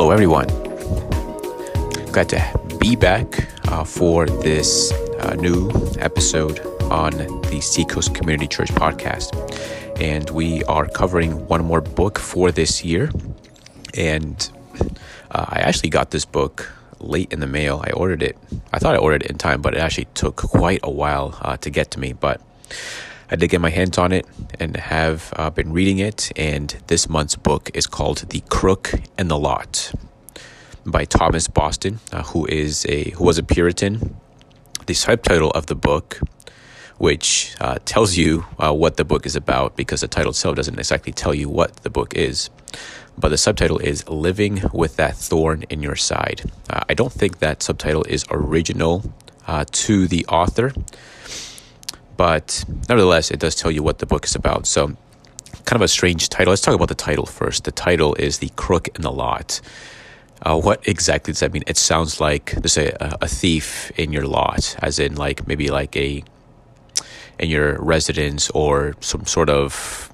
Hello, everyone. Glad to be back uh, for this uh, new episode on the Seacoast Community Church podcast. And we are covering one more book for this year. And uh, I actually got this book late in the mail. I ordered it. I thought I ordered it in time, but it actually took quite a while uh, to get to me. But I did get my hands on it and have uh, been reading it. And this month's book is called The Crook in the Lot by Thomas Boston, uh, who is a who was a Puritan. The subtitle of the book, which uh, tells you uh, what the book is about, because the title itself doesn't exactly tell you what the book is. But the subtitle is "Living with That Thorn in Your Side." Uh, I don't think that subtitle is original uh, to the author but nevertheless, it does tell you what the book is about. So, kind of a strange title. Let's talk about the title first. The title is The Crook in the Lot. Uh, what exactly does that mean? It sounds like there's a, a thief in your lot, as in like maybe like a in your residence or some sort of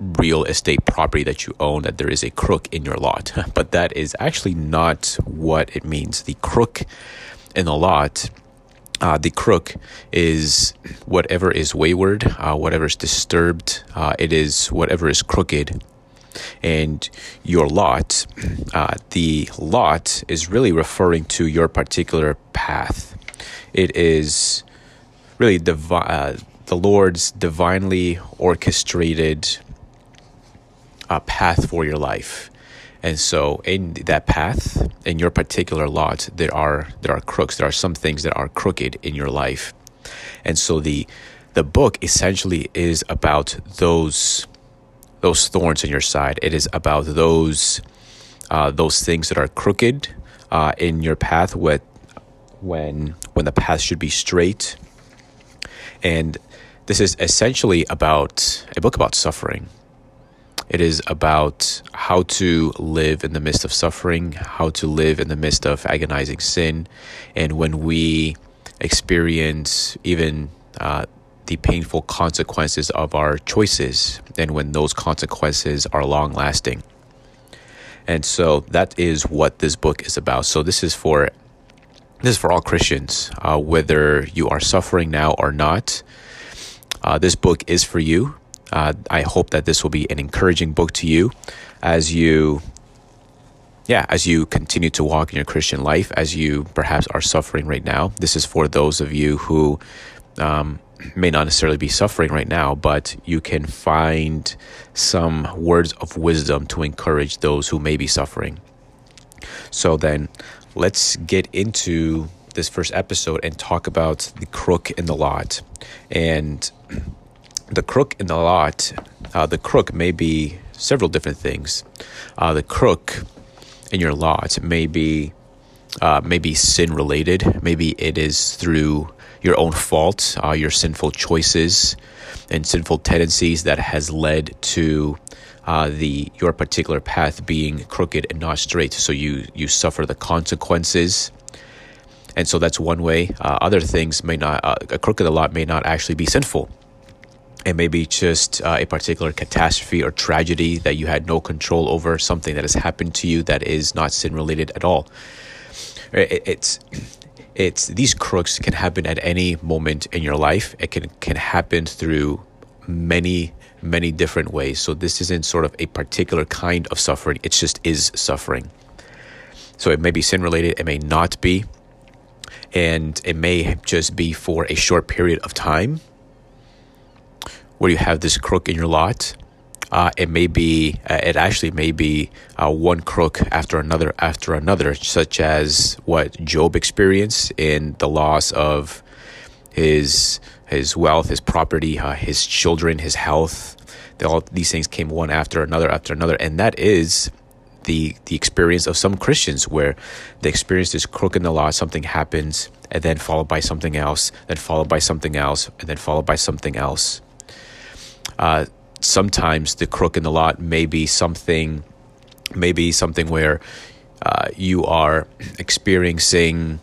real estate property that you own that there is a crook in your lot. but that is actually not what it means. The crook in the lot uh, the crook is whatever is wayward, uh, whatever is disturbed, uh, it is whatever is crooked. And your lot, uh, the lot is really referring to your particular path. It is really divi- uh, the Lord's divinely orchestrated uh, path for your life. And so in that path, in your particular lot, there are there are crooks. There are some things that are crooked in your life. And so the the book essentially is about those those thorns in your side. It is about those uh, those things that are crooked uh, in your path with when when the path should be straight. And this is essentially about a book about suffering. It is about how to live in the midst of suffering, how to live in the midst of agonizing sin. And when we experience even uh, the painful consequences of our choices, and when those consequences are long lasting. And so that is what this book is about. So this is for this is for all Christians, uh, whether you are suffering now or not. Uh, this book is for you. Uh, I hope that this will be an encouraging book to you as you, yeah, as you continue to walk in your Christian life, as you perhaps are suffering right now. This is for those of you who um, may not necessarily be suffering right now, but you can find some words of wisdom to encourage those who may be suffering. So then, let's get into this first episode and talk about the crook in the lot and the crook in the lot, uh, the crook may be several different things. Uh, the crook in your lot may be uh, maybe sin related. Maybe it is through your own fault, uh, your sinful choices and sinful tendencies that has led to uh, the your particular path being crooked and not straight. So you you suffer the consequences. And so that's one way. Uh, other things may not, a crook in the lot may not actually be sinful it may be just uh, a particular catastrophe or tragedy that you had no control over, something that has happened to you that is not sin related at all. It, it's it's these crooks can happen at any moment in your life. It can can happen through many many different ways. So this isn't sort of a particular kind of suffering. It just is suffering. So it may be sin related. It may not be, and it may just be for a short period of time where you have this crook in your lot. Uh, it may be, uh, it actually may be uh, one crook after another after another, such as what Job experienced in the loss of his his wealth, his property, uh, his children, his health. They, all these things came one after another after another, and that is the the experience of some Christians where they experience this crook in the lot. Something happens, and then followed by something else, then followed by something else, and then followed by something else. Uh, sometimes the crook in the lot may be something, maybe something where uh, you are experiencing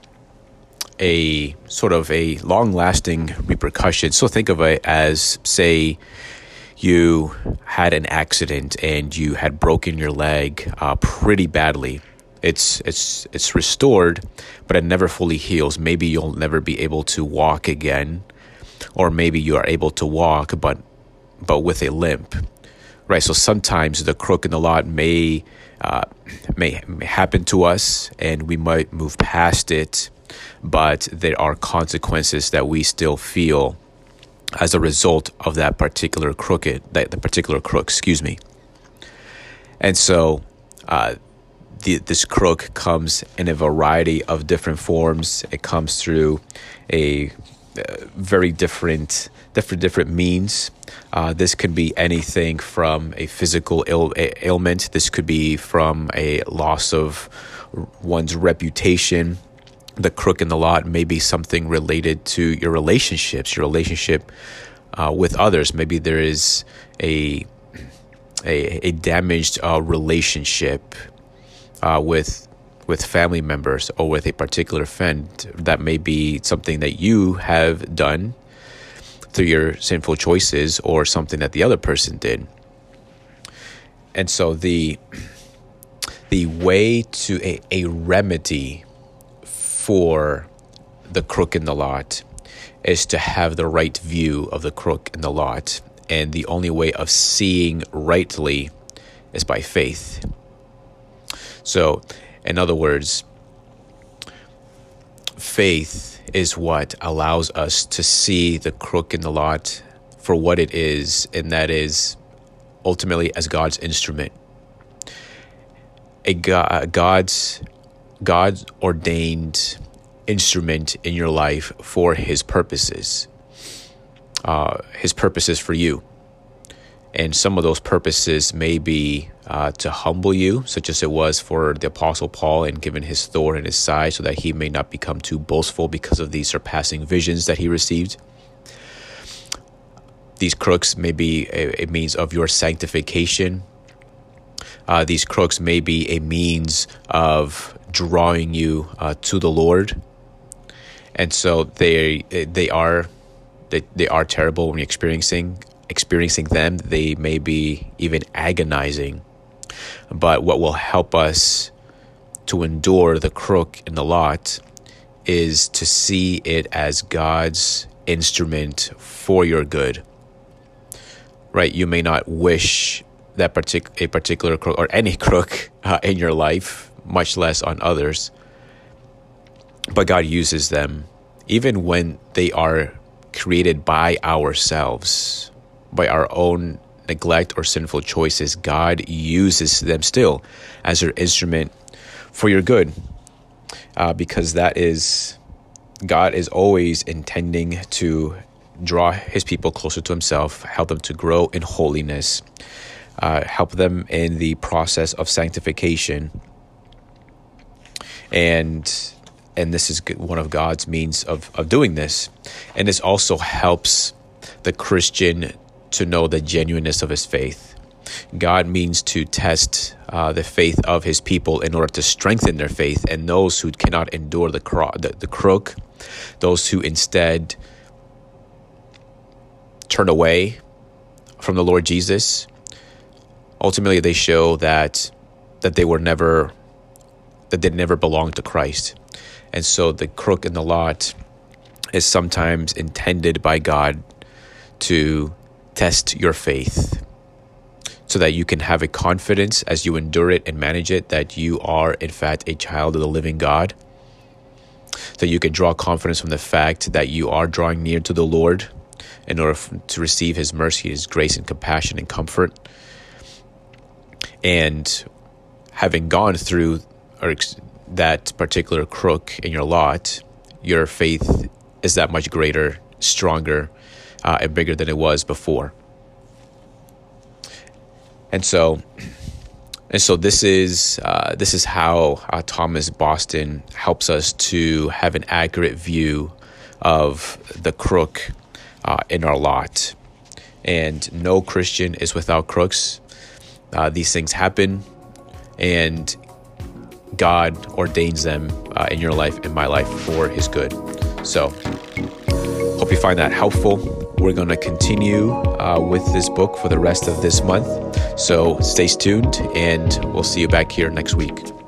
a sort of a long lasting repercussion. So think of it as, say, you had an accident and you had broken your leg uh, pretty badly. It's it's it's restored, but it never fully heals. Maybe you'll never be able to walk again, or maybe you are able to walk, but but with a limp, right? So sometimes the crook in the lot may uh, may, may happen to us, and we might move past it, but there are consequences that we still feel as a result of that particular crooked, that the particular crook, excuse me. And so, uh, the, this crook comes in a variety of different forms. It comes through a very different, different, different means. Uh, this could be anything from a physical Ill, ailment. This could be from a loss of one's reputation the crook in the lot may be something related to your relationships, your relationship uh, with others. Maybe there is a a, a damaged uh, relationship uh, with with family members or with a particular friend. That may be something that you have done through your sinful choices or something that the other person did. And so the the way to a, a remedy for the crook in the lot is to have the right view of the crook in the lot. And the only way of seeing rightly is by faith. So, in other words, faith is what allows us to see the crook in the lot for what it is, and that is ultimately as God's instrument. A God, God's God's ordained instrument in your life for His purposes, uh, His purposes for you. And some of those purposes may be uh, to humble you, such as it was for the Apostle Paul, and given his thorn in his side, so that he may not become too boastful because of the surpassing visions that he received. These crooks may be a, a means of your sanctification. Uh, these crooks may be a means of drawing you uh, to the Lord. And so they they are they, they are terrible when you're experiencing experiencing them. They may be even agonizing. But what will help us to endure the crook in the lot is to see it as God's instrument for your good. Right? You may not wish that partic- a particular crook or any crook uh, in your life much less on others. But God uses them even when they are created by ourselves, by our own neglect or sinful choices. God uses them still as your instrument for your good. Uh, because that is, God is always intending to draw his people closer to himself, help them to grow in holiness, uh, help them in the process of sanctification and and this is one of God's means of, of doing this. And this also helps the Christian to know the genuineness of his faith. God means to test uh, the faith of his people in order to strengthen their faith. And those who cannot endure the, cro- the, the crook, those who instead turn away from the Lord Jesus, ultimately they show that that they were never that they never belonged to Christ. And so the crook in the lot is sometimes intended by God to test your faith so that you can have a confidence as you endure it and manage it that you are, in fact, a child of the living God. That you can draw confidence from the fact that you are drawing near to the Lord in order to receive His mercy, His grace, and compassion and comfort. And having gone through that particular crook in your lot, your faith is that much greater, stronger, uh, and bigger than it was before. And so, and so this is uh, this is how uh, Thomas Boston helps us to have an accurate view of the crook uh, in our lot. And no Christian is without crooks. Uh, these things happen, and God ordains them uh, in your life, in my life, for His good. So, hope you find that helpful. We're going to continue uh, with this book for the rest of this month. So stay tuned, and we'll see you back here next week.